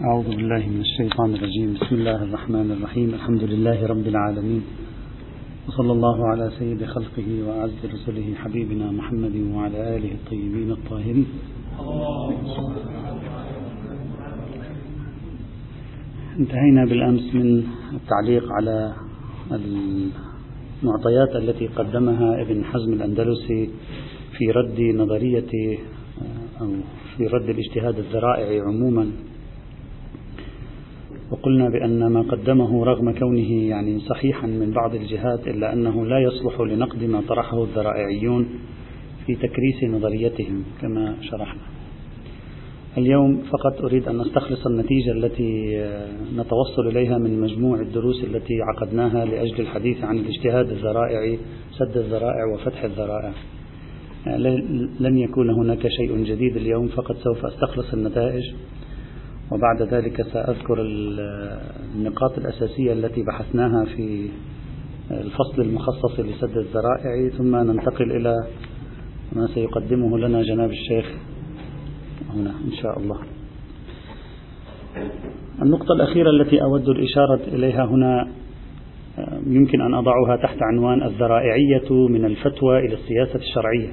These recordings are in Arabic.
أعوذ بالله من الشيطان الرجيم. بسم الله الرحمن الرحيم. الحمد لله رب العالمين. وصلى الله على سيد خلقه وأعز رسله حبيبنا محمد وعلى آله الطيبين الطاهرين. انتهينا بالأمس من التعليق على المعطيات التي قدمها ابن حزم الأندلسي في رد نظرية أو في رد الاجتهاد الذرائعي عموما. وقلنا بأن ما قدمه رغم كونه يعني صحيحا من بعض الجهات إلا أنه لا يصلح لنقد ما طرحه الذرائعيون في تكريس نظريتهم كما شرحنا. اليوم فقط أريد أن نستخلص النتيجة التي نتوصل إليها من مجموع الدروس التي عقدناها لأجل الحديث عن الاجتهاد الذرائعي، سد الذرائع وفتح الذرائع. لن يكون هناك شيء جديد اليوم فقط سوف أستخلص النتائج وبعد ذلك سأذكر النقاط الأساسية التي بحثناها في الفصل المخصص لسد الذرائع ثم ننتقل إلى ما سيقدمه لنا جناب الشيخ هنا إن شاء الله. النقطة الأخيرة التي أود الإشارة إليها هنا يمكن أن أضعها تحت عنوان الذرائعية من الفتوى إلى السياسة الشرعية.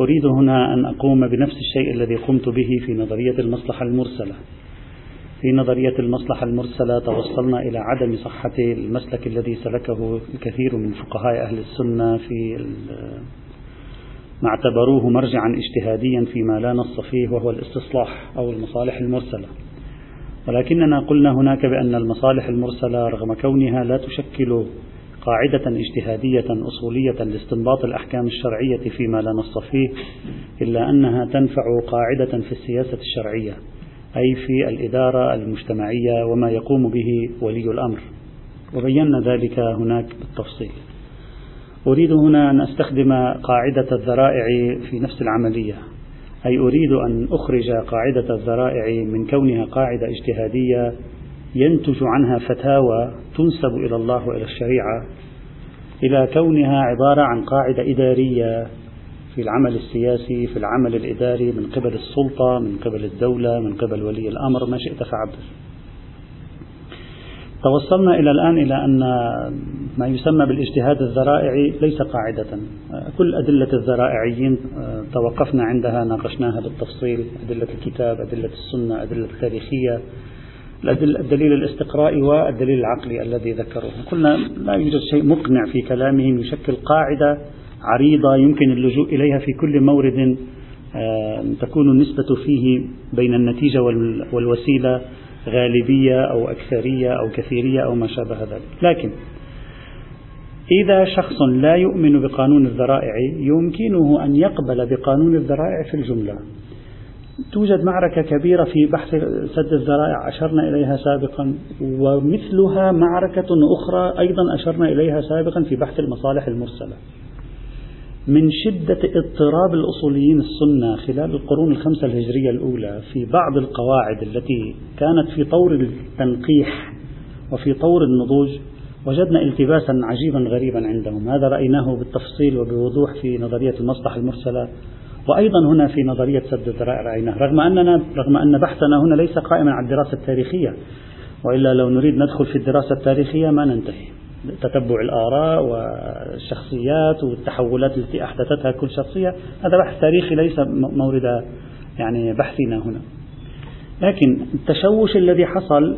أريد هنا أن أقوم بنفس الشيء الذي قمت به في نظرية المصلحة المرسلة. في نظرية المصلحة المرسلة توصلنا إلى عدم صحة المسلك الذي سلكه الكثير من فقهاء أهل السنة في ما اعتبروه مرجعا اجتهاديا فيما لا نص فيه وهو الاستصلاح أو المصالح المرسلة. ولكننا قلنا هناك بأن المصالح المرسلة رغم كونها لا تشكل قاعدة اجتهادية أصولية لاستنباط الأحكام الشرعية فيما لا نص فيه إلا أنها تنفع قاعدة في السياسة الشرعية أي في الإدارة المجتمعية وما يقوم به ولي الأمر. وبينا ذلك هناك بالتفصيل. أريد هنا أن أستخدم قاعدة الذرائع في نفس العملية أي أريد أن أخرج قاعدة الذرائع من كونها قاعدة اجتهادية ينتج عنها فتاوى تنسب إلى الله وإلى الشريعة إلى كونها عبارة عن قاعدة إدارية في العمل السياسي في العمل الإداري من قبل السلطة من قبل الدولة من قبل ولي الأمر ما شئت فعبر توصلنا إلى الآن إلى أن ما يسمى بالاجتهاد الذرائعي ليس قاعدة. كل أدلة الذرائعيين توقفنا عندها ناقشناها بالتفصيل أدلة الكتاب أدلة السنة أدلة التاريخية. الدليل الاستقرائي والدليل العقلي الذي ذكروه. قلنا لا يوجد شيء مقنع في كلامهم يشكل قاعدة عريضة يمكن اللجوء إليها في كل مورد تكون النسبة فيه بين النتيجة والوسيلة غالبية أو أكثرية أو كثيرية أو ما شابه ذلك. لكن إذا شخص لا يؤمن بقانون الذرائع يمكنه أن يقبل بقانون الذرائع في الجملة. توجد معركة كبيرة في بحث سد الذرائع. أشرنا إليها سابقا ومثلها معركة أخرى أيضا أشرنا إليها سابقا في بحث المصالح المرسلة. من شدة اضطراب الأصوليين السنة خلال القرون الخمسة الهجرية الأولى في بعض القواعد التي كانت في طور التنقيح وفي طور النضوج وجدنا التباسا عجيبا غريبا عندهم. هذا رأيناه بالتفصيل وبوضوح في نظرية المصلحة المرسلة؟ وأيضا هنا في نظرية سد الذرائع رأيناه رغم أننا رغم أن بحثنا هنا ليس قائما على الدراسة التاريخية وإلا لو نريد ندخل في الدراسة التاريخية ما ننتهي. تتبع الآراء والشخصيات والتحولات التي أحدثتها كل شخصية هذا بحث تاريخي ليس مورد يعني بحثنا هنا. لكن التشوش الذي حصل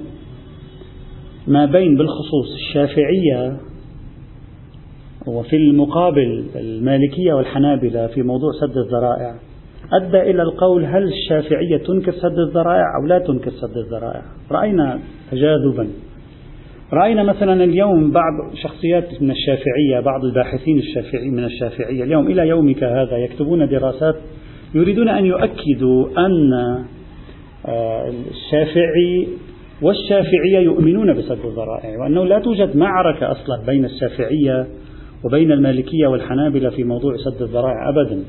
ما بين بالخصوص الشافعية وفي المقابل المالكية والحنابلة في موضوع سد الذرائع. أدى إلى القول هل الشافعية تنكر سد الذرائع أو لا تنكر سد الذرائع؟ رأينا تجاذبا. رأينا مثلا اليوم بعض شخصيات من الشافعية بعض الباحثين الشافعي من الشافعية اليوم إلى يومك هذا يكتبون دراسات يريدون أن يؤكدوا أن الشافعي والشافعية يؤمنون بسد الذرائع وأنه لا توجد معركة أصلا بين الشافعية وبين المالكية والحنابلة في موضوع سد الذرائع أبدا.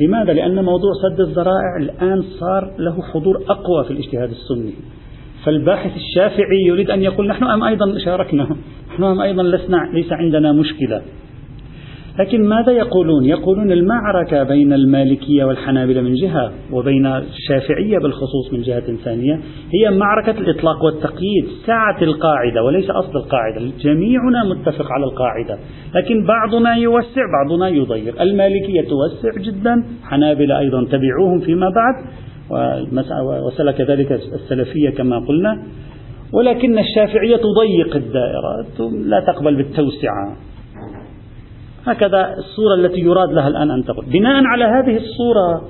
لماذا؟ لأن موضوع سد الذرائع الآن صار له حضور أقوى في الاجتهاد السني. فالباحث الشافعي يريد أن يقول نحن أم أيضا شاركنا نحن أم أيضا لسنا ليس عندنا مشكلة. لكن ماذا يقولون؟ يقولون المعركة بين المالكية والحنابلة من جهة وبين الشافعية بالخصوص من جهة ثانية هي معركة الإطلاق والتقييد سعة القاعدة وليس أصل القاعدة جميعنا متفق على القاعدة لكن بعضنا يوسع بعضنا يضيق المالكية توسع جدا حنابلة أيضا تبعوهم فيما بعد وسلك ذلك السلفية كما قلنا ولكن الشافعية تضيق الدائرة لا تقبل بالتوسعة هكذا الصورة التي يراد لها الآن أن تقول. بناء على هذه الصورة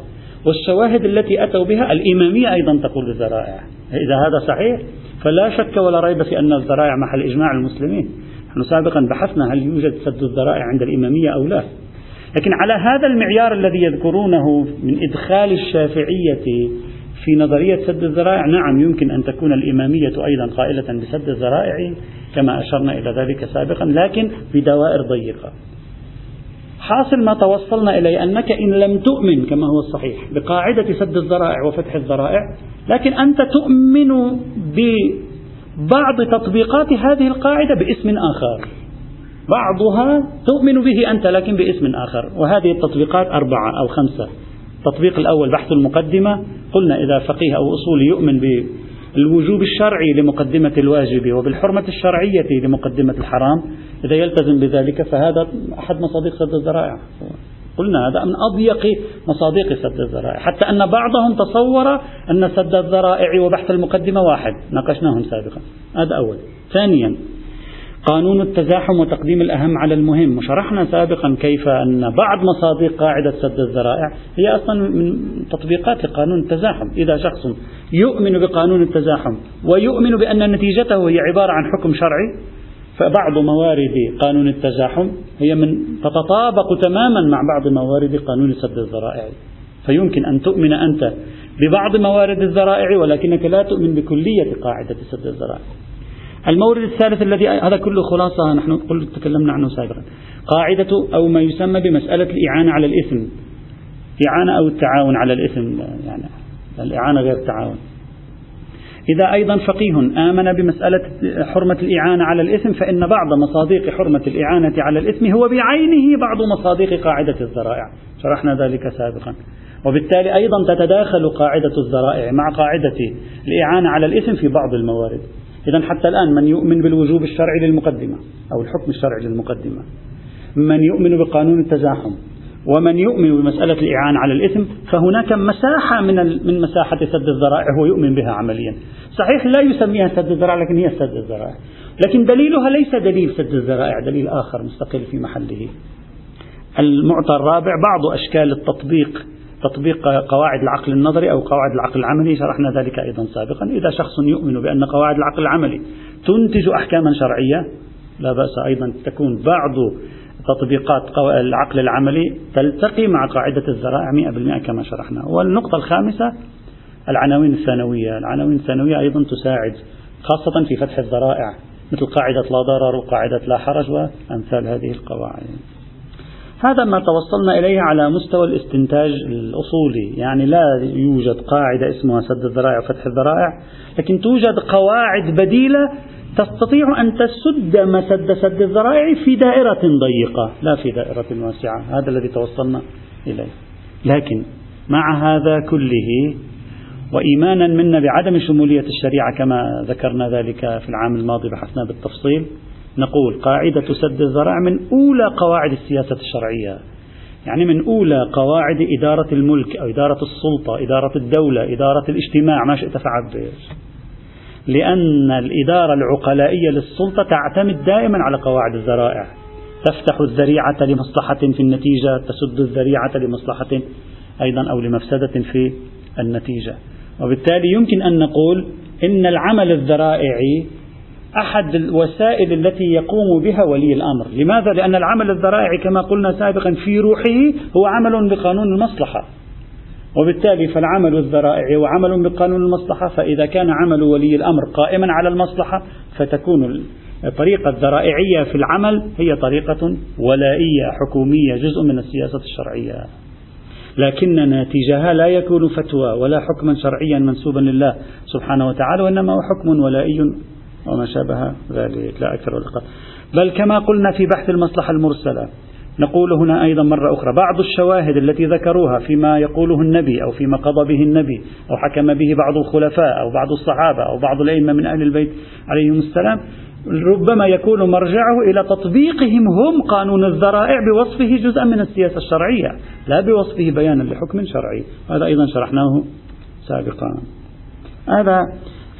والشواهد التي أتوا بها الإمامية أيضا تقول الذرائع إذا هذا صحيح فلا شك ولا ريب في أن الذرائع محل إجماع المسلمين. نحن سابقا بحثنا هل يوجد سد الذرائع عند الإمامية أو لا. لكن على هذا المعيار الذي يذكرونه من إدخال الشافعية في نظرية سد الذرائع نعم يمكن أن تكون الإمامية أيضا قائلة بسد الذرائع كما أشرنا إلى ذلك سابقا لكن بدوائر ضيقة. حاصل ما توصلنا إليه أنك إن لم تؤمن كما هو الصحيح بقاعدة سد الذرائع وفتح الذرائع لكن أنت تؤمن ببعض تطبيقات هذه القاعدة باسم آخر. بعضها تؤمن به أنت لكن باسم آخر. وهذه التطبيقات أربعة أو خمسة. التطبيق الأول بحث المقدمة قلنا إذا فقيه أو أصولي يؤمن بالوجوب الشرعي لمقدمة الواجب وبالحرمة الشرعية لمقدمة الحرام إذا يلتزم بذلك فهذا أحد مصادق سد الذرائع. قلنا هذا من أضيق مصادق سد الذرائع. حتى أن بعضهم تصور أن سد الذرائع وبحث المقدمة واحد ناقشناهم سابقا. هذا أول. ثانيا قانون التزاحم وتقديم الأهم على المهم. وشرحنا سابقا كيف أن بعض مصادق قاعدة سد الذرائع هي أصلا من تطبيقات لقانون التزاحم. إذا شخص يؤمن بقانون التزاحم ويؤمن بأن نتيجته هي عبارة عن حكم شرعي فبعض موارد قانون التزاحم هي من تتطابق تماما مع بعض موارد قانون سد الذرائع. فيمكن أن تؤمن أنت ببعض موارد الذرائع ولكنك لا تؤمن بكلية قاعدة سد الذرائع. المورد الثالث الذي هذا كله خلاصة نحن قل تكلمنا عنه سابقا. قاعدة أو ما يسمى بمسألة الإعانة على الإثم. إعانة أو التعاون على الإثم يعني الإعانة غير التعاون. إذا أيضا فقيه آمن بمسألة حرمة الإعانة على الإثم فإن بعض مصادق حرمة الإعانة على الإثم هو بعينه بعض مصادق قاعدة الذرائع. شرحنا ذلك سابقا. وبالتالي أيضا تتداخل قاعدة الذرائع مع قاعدة الإعانة على الإثم في بعض الموارد. إذا حتى الآن من يؤمن بالوجوب الشرعي للمقدمة أو الحكم الشرعي للمقدمة من يؤمن بقانون التزاحم ومن يؤمن بمسألة الإعانة على الإثم فهناك مساحة من من مساحة سد الذرائع هو يؤمن بها عمليا. صحيح لا يسميها سد الذرائع لكن هي سد الذرائع. لكن دليلها ليس دليل سد الذرائع دليل آخر مستقل في محله. المعطى الرابع بعض أشكال التطبيق تطبيق قواعد العقل النظري أو قواعد العقل العملي شرحنا ذلك أيضا سابقا. إذا شخص يؤمن بأن قواعد العقل العملي تنتج أحكاما شرعية لا بأس أيضا تكون بعض تطبيقات العقل العملي تلتقي مع قاعدة الذرائع 100% كما شرحنا. والنقطة الخامسة العناوين الثانوية. العناوين الثانوية أيضا تساعد خاصة في فتح الذرائع مثل قاعدة لا ضرر وقاعدة لا حرج وأمثال هذه القواعد. هذا ما توصلنا إليه على مستوى الاستنتاج الأصولي. يعني لا يوجد قاعدة اسمها سد الذرائع وفتح الذرائع لكن توجد قواعد بديلة تستطيع أن تسد مسد سد الذرائع في دائرة ضيقة لا في دائرة واسعة. هذا الذي توصلنا إليه. لكن مع هذا كله وإيمانا منا بعدم شمولية الشريعة كما ذكرنا ذلك في العام الماضي بحثنا بالتفصيل نقول قاعدة سد الذرائع من أولى قواعد السياسة الشرعية. يعني من أولى قواعد إدارة الملك أو إدارة السلطة إدارة الدولة إدارة الاجتماع ما شئت فعبر لأن الإدارة العقلائية للسلطة تعتمد دائما على قواعد الذرائع تفتح الذريعة لمصلحة في النتيجة تسد الذريعة لمصلحة أيضا أو لمفسدة في النتيجة. وبالتالي يمكن أن نقول إن العمل الذرائعي أحد الوسائل التي يقوم بها ولي الأمر. لماذا؟ لأن العمل الذرائعي كما قلنا سابقا في روحه هو عمل بقانون المصلحة. وبالتالي فالعمل الذرائعي هو عمل بقانون المصلحة. فإذا كان عمل ولي الأمر قائما على المصلحة فتكون الطريقة الذرائعية في العمل هي طريقة ولائية حكومية جزء من السياسة الشرعية. لكن ناتجها لا يكون فتوى ولا حكما شرعيا منسوبا لله سبحانه وتعالى وإنما هو حكم ولائي وما شابه ذلك لا أكثر ولا أقل. بل كما قلنا في بحث المصلحة المرسلة نقول هنا أيضا مرة أخرى بعض الشواهد التي ذكروها فيما يقوله النبي أو فيما قضى به النبي أو حكم به بعض الخلفاء أو بعض الصحابة أو بعض الأئمة من أهل البيت عليهم السلام ربما يكون مرجعه إلى تطبيقهم هم قانون الذرائع بوصفه جزءا من السياسة الشرعية لا بوصفه بيانا لحكم شرعي. هذا أيضا شرحناه سابقا. هذا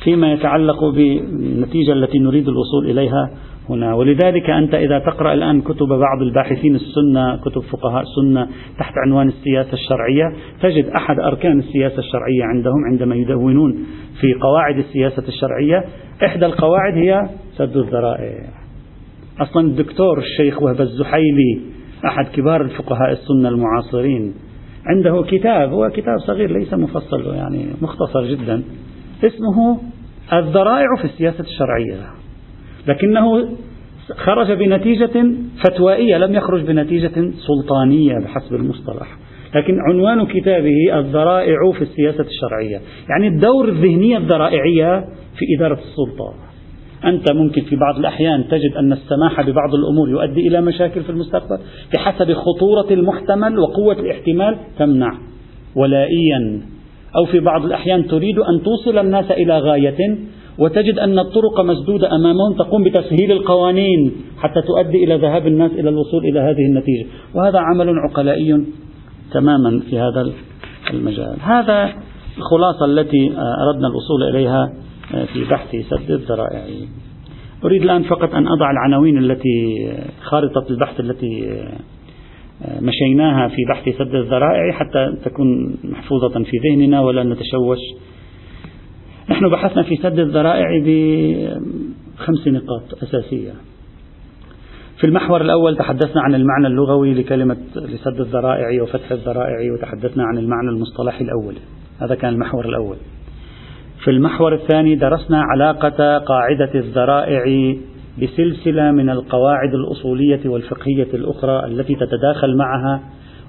فيما يتعلق بالنتيجة التي نريد الوصول إليها هنا. ولذلك أنت إذا تقرأ الآن كتب بعض الباحثين السنة كتب فقهاء السنة تحت عنوان السياسة الشرعية تجد أحد أركان السياسة الشرعية عندهم عندما يدونون في قواعد السياسة الشرعية. إحدى القواعد هي سد الذرائع. أصلا الدكتور الشيخ وهب الزحيلي أحد كبار الفقهاء السنة المعاصرين عنده كتاب هو كتاب صغير ليس مفصل يعني مختصر جدا اسمه الذرائع في السياسة الشرعية. لكنه خرج بنتيجة فتوائية لم يخرج بنتيجة سلطانية بحسب المصطلح. لكن عنوان كتابه الذرائع في السياسة الشرعية يعني الدور الذهنية الذرائعية في إدارة السلطة. أنت ممكن في بعض الأحيان تجد أن السماح ببعض الأمور يؤدي إلى مشاكل في المستقبل بحسب خطورة المحتمل وقوة الاحتمال تمنع. ولائيا أو في بعض الأحيان تريد أن توصل الناس إلى غاية وتجد أن الطرق مسدودة أمامهم تقوم بتسهيل القوانين حتى تؤدي إلى ذهاب الناس إلى الوصول إلى هذه النتيجة. وهذا عمل عقلائي تماما في هذا المجال. هذا الخلاصة التي أردنا الوصول إليها في بحث سد الذرائع. أريد الآن فقط أن أضع العناوين التي خارطة البحث التي مشيناها في بحث سد الذرائع حتى تكون محفوظة في ذهننا ولا نتشوش. نحن بحثنا في سد الذرائع بخمس نقاط أساسية. في المحور الأول تحدثنا عن المعنى اللغوي لكلمة لسد الذرائع وفتح الذرائع وتحدثنا عن المعنى المصطلحي الأول. هذا كان المحور الأول. في المحور الثاني درسنا علاقة قاعدة الذرائع بسلسلة من القواعد الأصولية والفقهية الأخرى التي تتداخل معها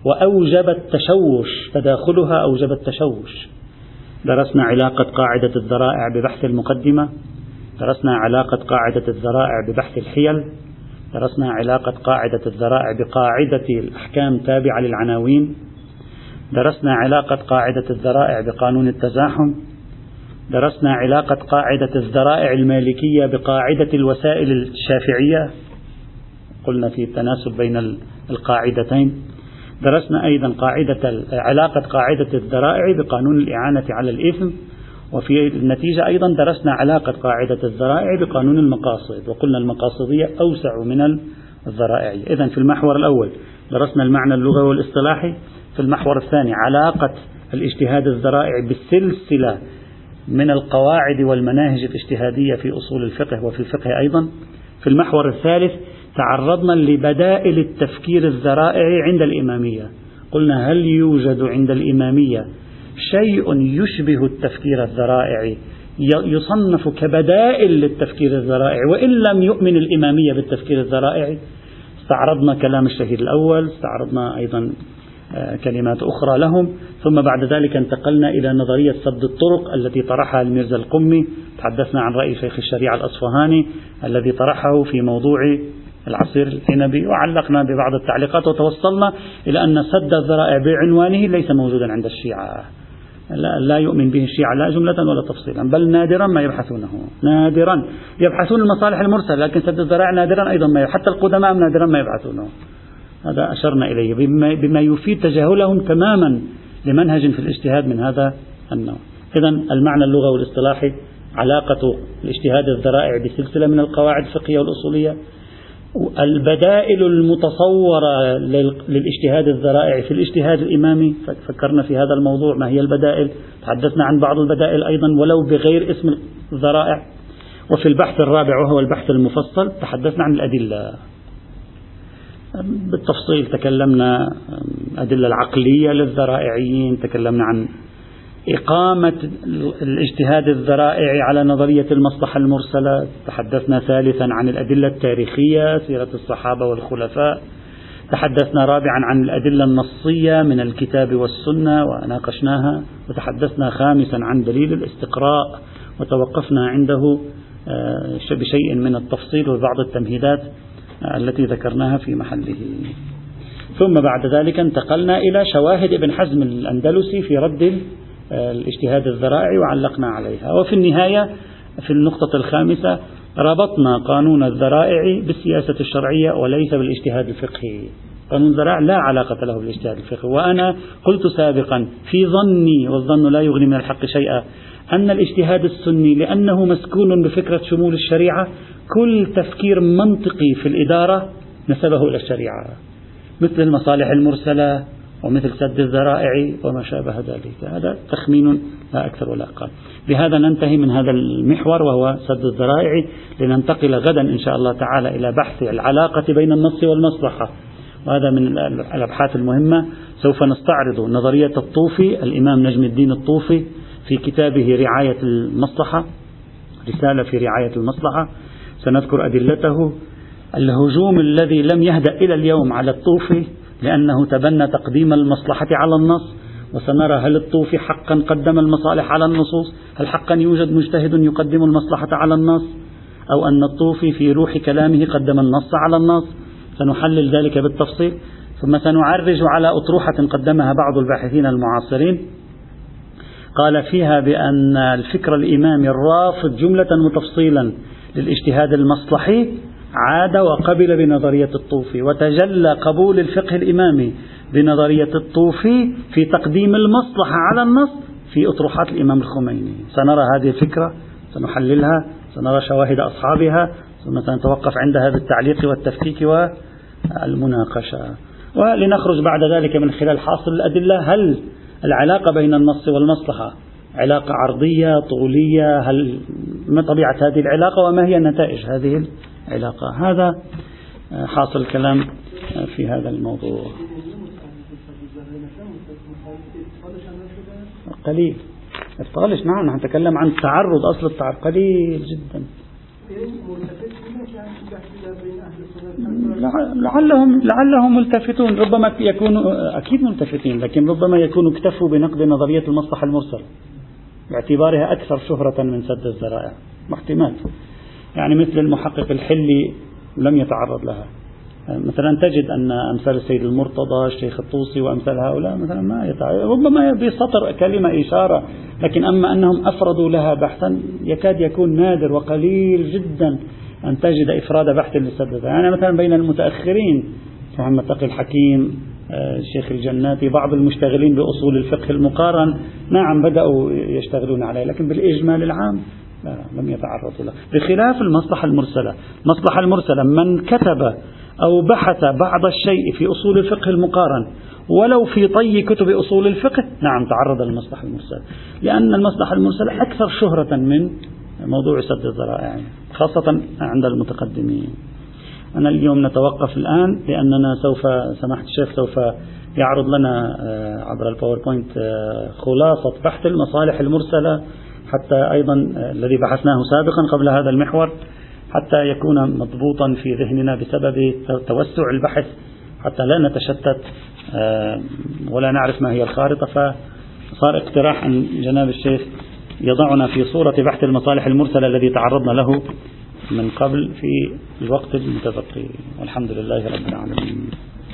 وأوجبت تشوش تداخلها أوجب التشوش. درسنا علاقة قاعدة الذرائع ببحث المقدمة درسنا علاقة قاعدة الذرائع ببحث الحيل درسنا علاقة قاعدة الذرائع بقاعدة الأحكام التابعة للعناوين درسنا علاقة قاعدة الذرائع بقانون التزاحم. درسنا علاقة قاعدة الذرائع المالكية بقاعدة الوسائل الشافعية. قلنا في التناسب بين القاعدتين. درسنا أيضا قاعدة علاقة قاعدة الذرائع بقانون الإعانة على الإثم. وفي النتيجة أيضا درسنا علاقة قاعدة الذرائع بقانون المقاصد. وقلنا المقاصدية أوسع من الذرائعية إذا في المحور الأول درسنا المعنى اللغوي والاصطلاحي. في المحور الثاني علاقة الاجتهاد الذرائع بالسلسلة من القواعد والمناهج الاجتهادية في أصول الفقه وفي الفقه أيضا. في المحور الثالث تعرضنا لبدائل التفكير الذرائع عند الإمامية. قلنا هل يوجد عند الإمامية شيء يشبه التفكير الذرائعي يصنف كبدائل للتفكير الذرائعي وإن لم يؤمن الإمامية بالتفكير الذرائعي استعرضنا كلام الشهيد الأول استعرضنا أيضا كلمات أخرى لهم. ثم بعد ذلك انتقلنا إلى نظرية سد الطرق التي طرحها الميرزا القمي تحدثنا عن رأي شيخ الشريعة الأصفهاني الذي طرحه في موضوع العصير العنبي. وعلقنا ببعض التعليقات وتوصلنا إلى أن سد الذرائع بعنوانه ليس موجودا عند الشيعة. لا يؤمن به الشيعة لا جملة ولا تفصيلا بل نادرا ما يبحثونه. نادرا. يبحثون المصالح المرسلة لكن سد الذرائع نادرا أيضا ما حتى القدماء نادرا ما يبحثونه. هذا أشرنا إليه. بما, بما يفيد تجاهلهم تماما لمنهج في الاجتهاد من هذا النوع. إذا المعنى اللغوي والاصطلاحي علاقة الاجتهاد الذرائع بسلسلة من القواعد الفقهية والأصولية البدائل المتصورة للاجتهاد الذرائع في الاجتهاد الإمامي. فكرنا في هذا الموضوع ما هي البدائل؟ تحدثنا عن بعض البدائل أيضا ولو بغير اسم الذرائع. وفي البحث الرابع وهو البحث المفصل تحدثنا عن الأدلة. بالتفصيل تكلمنا الأدلة العقلية للذرائعيين تكلمنا عن إقامة الاجتهاد الذرائع على نظرية المصلحة المرسلة تحدثنا ثالثا عن الأدلة التاريخية سيرة الصحابة والخلفاء تحدثنا رابعا عن الأدلة النصية من الكتاب والسنة وناقشناها وتحدثنا خامسا عن دليل الاستقراء وتوقفنا عنده آه، بشيء من التفصيل وبعض التمهيدات. التي ذكرناها في محله. ثم بعد ذلك انتقلنا إلى شواهد ابن حزم الأندلسي في رد الاجتهاد الذرائع وعلقنا عليها. وفي النهاية في النقطة الخامسة ربطنا قانون الذرائع بالسياسة الشرعية وليس بالإجتهاد الفقهي. قانون الذرائع لا علاقة له بالاجتهاد الفقهي. وأنا قلت سابقا في ظني والظن لا يغني من الحق شيئا أن الاجتهاد السني لأنه مسكون بفكرة شمول الشريعة كل تفكير منطقي في الإدارة نسبه إلى الشريعة. مثل المصالح المرسلة ومثل سد الذرائع وما شابه ذلك. هذا تخمين لا أكثر ولا أقل. بهذا ننتهي من هذا المحور وهو سد الذرائع لننتقل غدا إن شاء الله تعالى إلى بحث العلاقة بين النص والمصلحة. وهذا من الأبحاث المهمة. سوف نستعرض نظرية الطوفي الإمام نجم الدين الطوفي في كتابه رعاية المصلحة رسالة في رعاية المصلحة. سنذكر أدلته. الهجوم الذي لم يهدأ إلى اليوم على الطوفي لأنه تبنى تقديم المصلحة على النص. وسنرى هل الطوفي حقا قدم المصالح على النصوص؟ هل حقا يوجد مجتهد يقدم المصلحة على النص؟ أو أن الطوفي في روح كلامه قدم النص على النص؟ سنحلل ذلك بالتفصيل. ثم سنعرج على أطروحة قدمها بعض الباحثين المعاصرين. قال فيها بأن الفكر الإمامي الرافض جملة وتفصيلا للاجتهاد المصلحي عاد وقبل بنظرية الطوفي وتجلى قبول الفقه الإمامي بنظرية الطوفي في تقديم المصلحة على النص في أطروحات الإمام الخميني. سنرى هذه الفكرة سنحللها سنرى شواهد أصحابها ثم سنتوقف عندها بالتعليق والتفكيك والمناقشة ولنخرج بعد ذلك من خلال حاصل الأدلة هل العلاقة بين النص والمصلحة علاقة عرضية طولية؟ هل ما طبيعة هذه العلاقة وما هي نتائج هذه العلاقة؟ هذا حاصل الكلام في هذا الموضوع. قليل. الطالش نعم نتكلم عن تعرض أصل التعرض. قليل جدا. لعلهم لعلهم ملتفتون. ربما يكونوا أكيد ملتفتين لكن ربما يكونوا اكتفوا بنقد نظرية المصلحة المرسلة باعتبارها أكثر شهرة من سد الذرائع. احتمال يعني مثل المحقق الحلي لم يتعرض لها. مثلا تجد أن أمثال السيد المرتضى الشيخ الطوسي وأمثال هؤلاء مثلا ما يتعرض ربما بسطر كلمة إشارة لكن أما أنهم أفردوا لها بحثا يكاد يكون نادر وقليل جدا أن تجد إفراد بحث للسدد يعني مثلا بين المتأخرين محمد تقي الحكيم آه، الشيخ الجناتي بعض المشتغلين بأصول الفقه المقارن نعم بدأوا يشتغلون عليه لكن بالإجمال العام لا لم يتعرضوا له. بخلاف المصلحة المرسلة المصلحة المرسلة من كتب أو بحث بعض الشيء في أصول الفقه المقارن ولو في طي كتب أصول الفقه نعم تعرض للمصلحة المرسلة. لأن المصلحة المرسلة أكثر شهرة من موضوع سد الذرائع خاصة عند المتقدمين. أنا اليوم نتوقف الآن لأننا سوف سماحة الشيخ سوف يعرض لنا آه، عبر الباوربوينت آه، خلاصة بحث المصالح المرسلة حتى أيضا آه، الذي بحثناه سابقا قبل هذا المحور. حتى يكون مضبوطا في ذهننا بسبب توسع البحث حتى لا نتشتت ولا نعرف ما هي الخارطة. فصار اقتراح أن جناب الشيخ يضعنا في صورة بحث المصالح المرسلة الذي تعرضنا له من قبل في الوقت المتبقي. والحمد لله رب العالمين.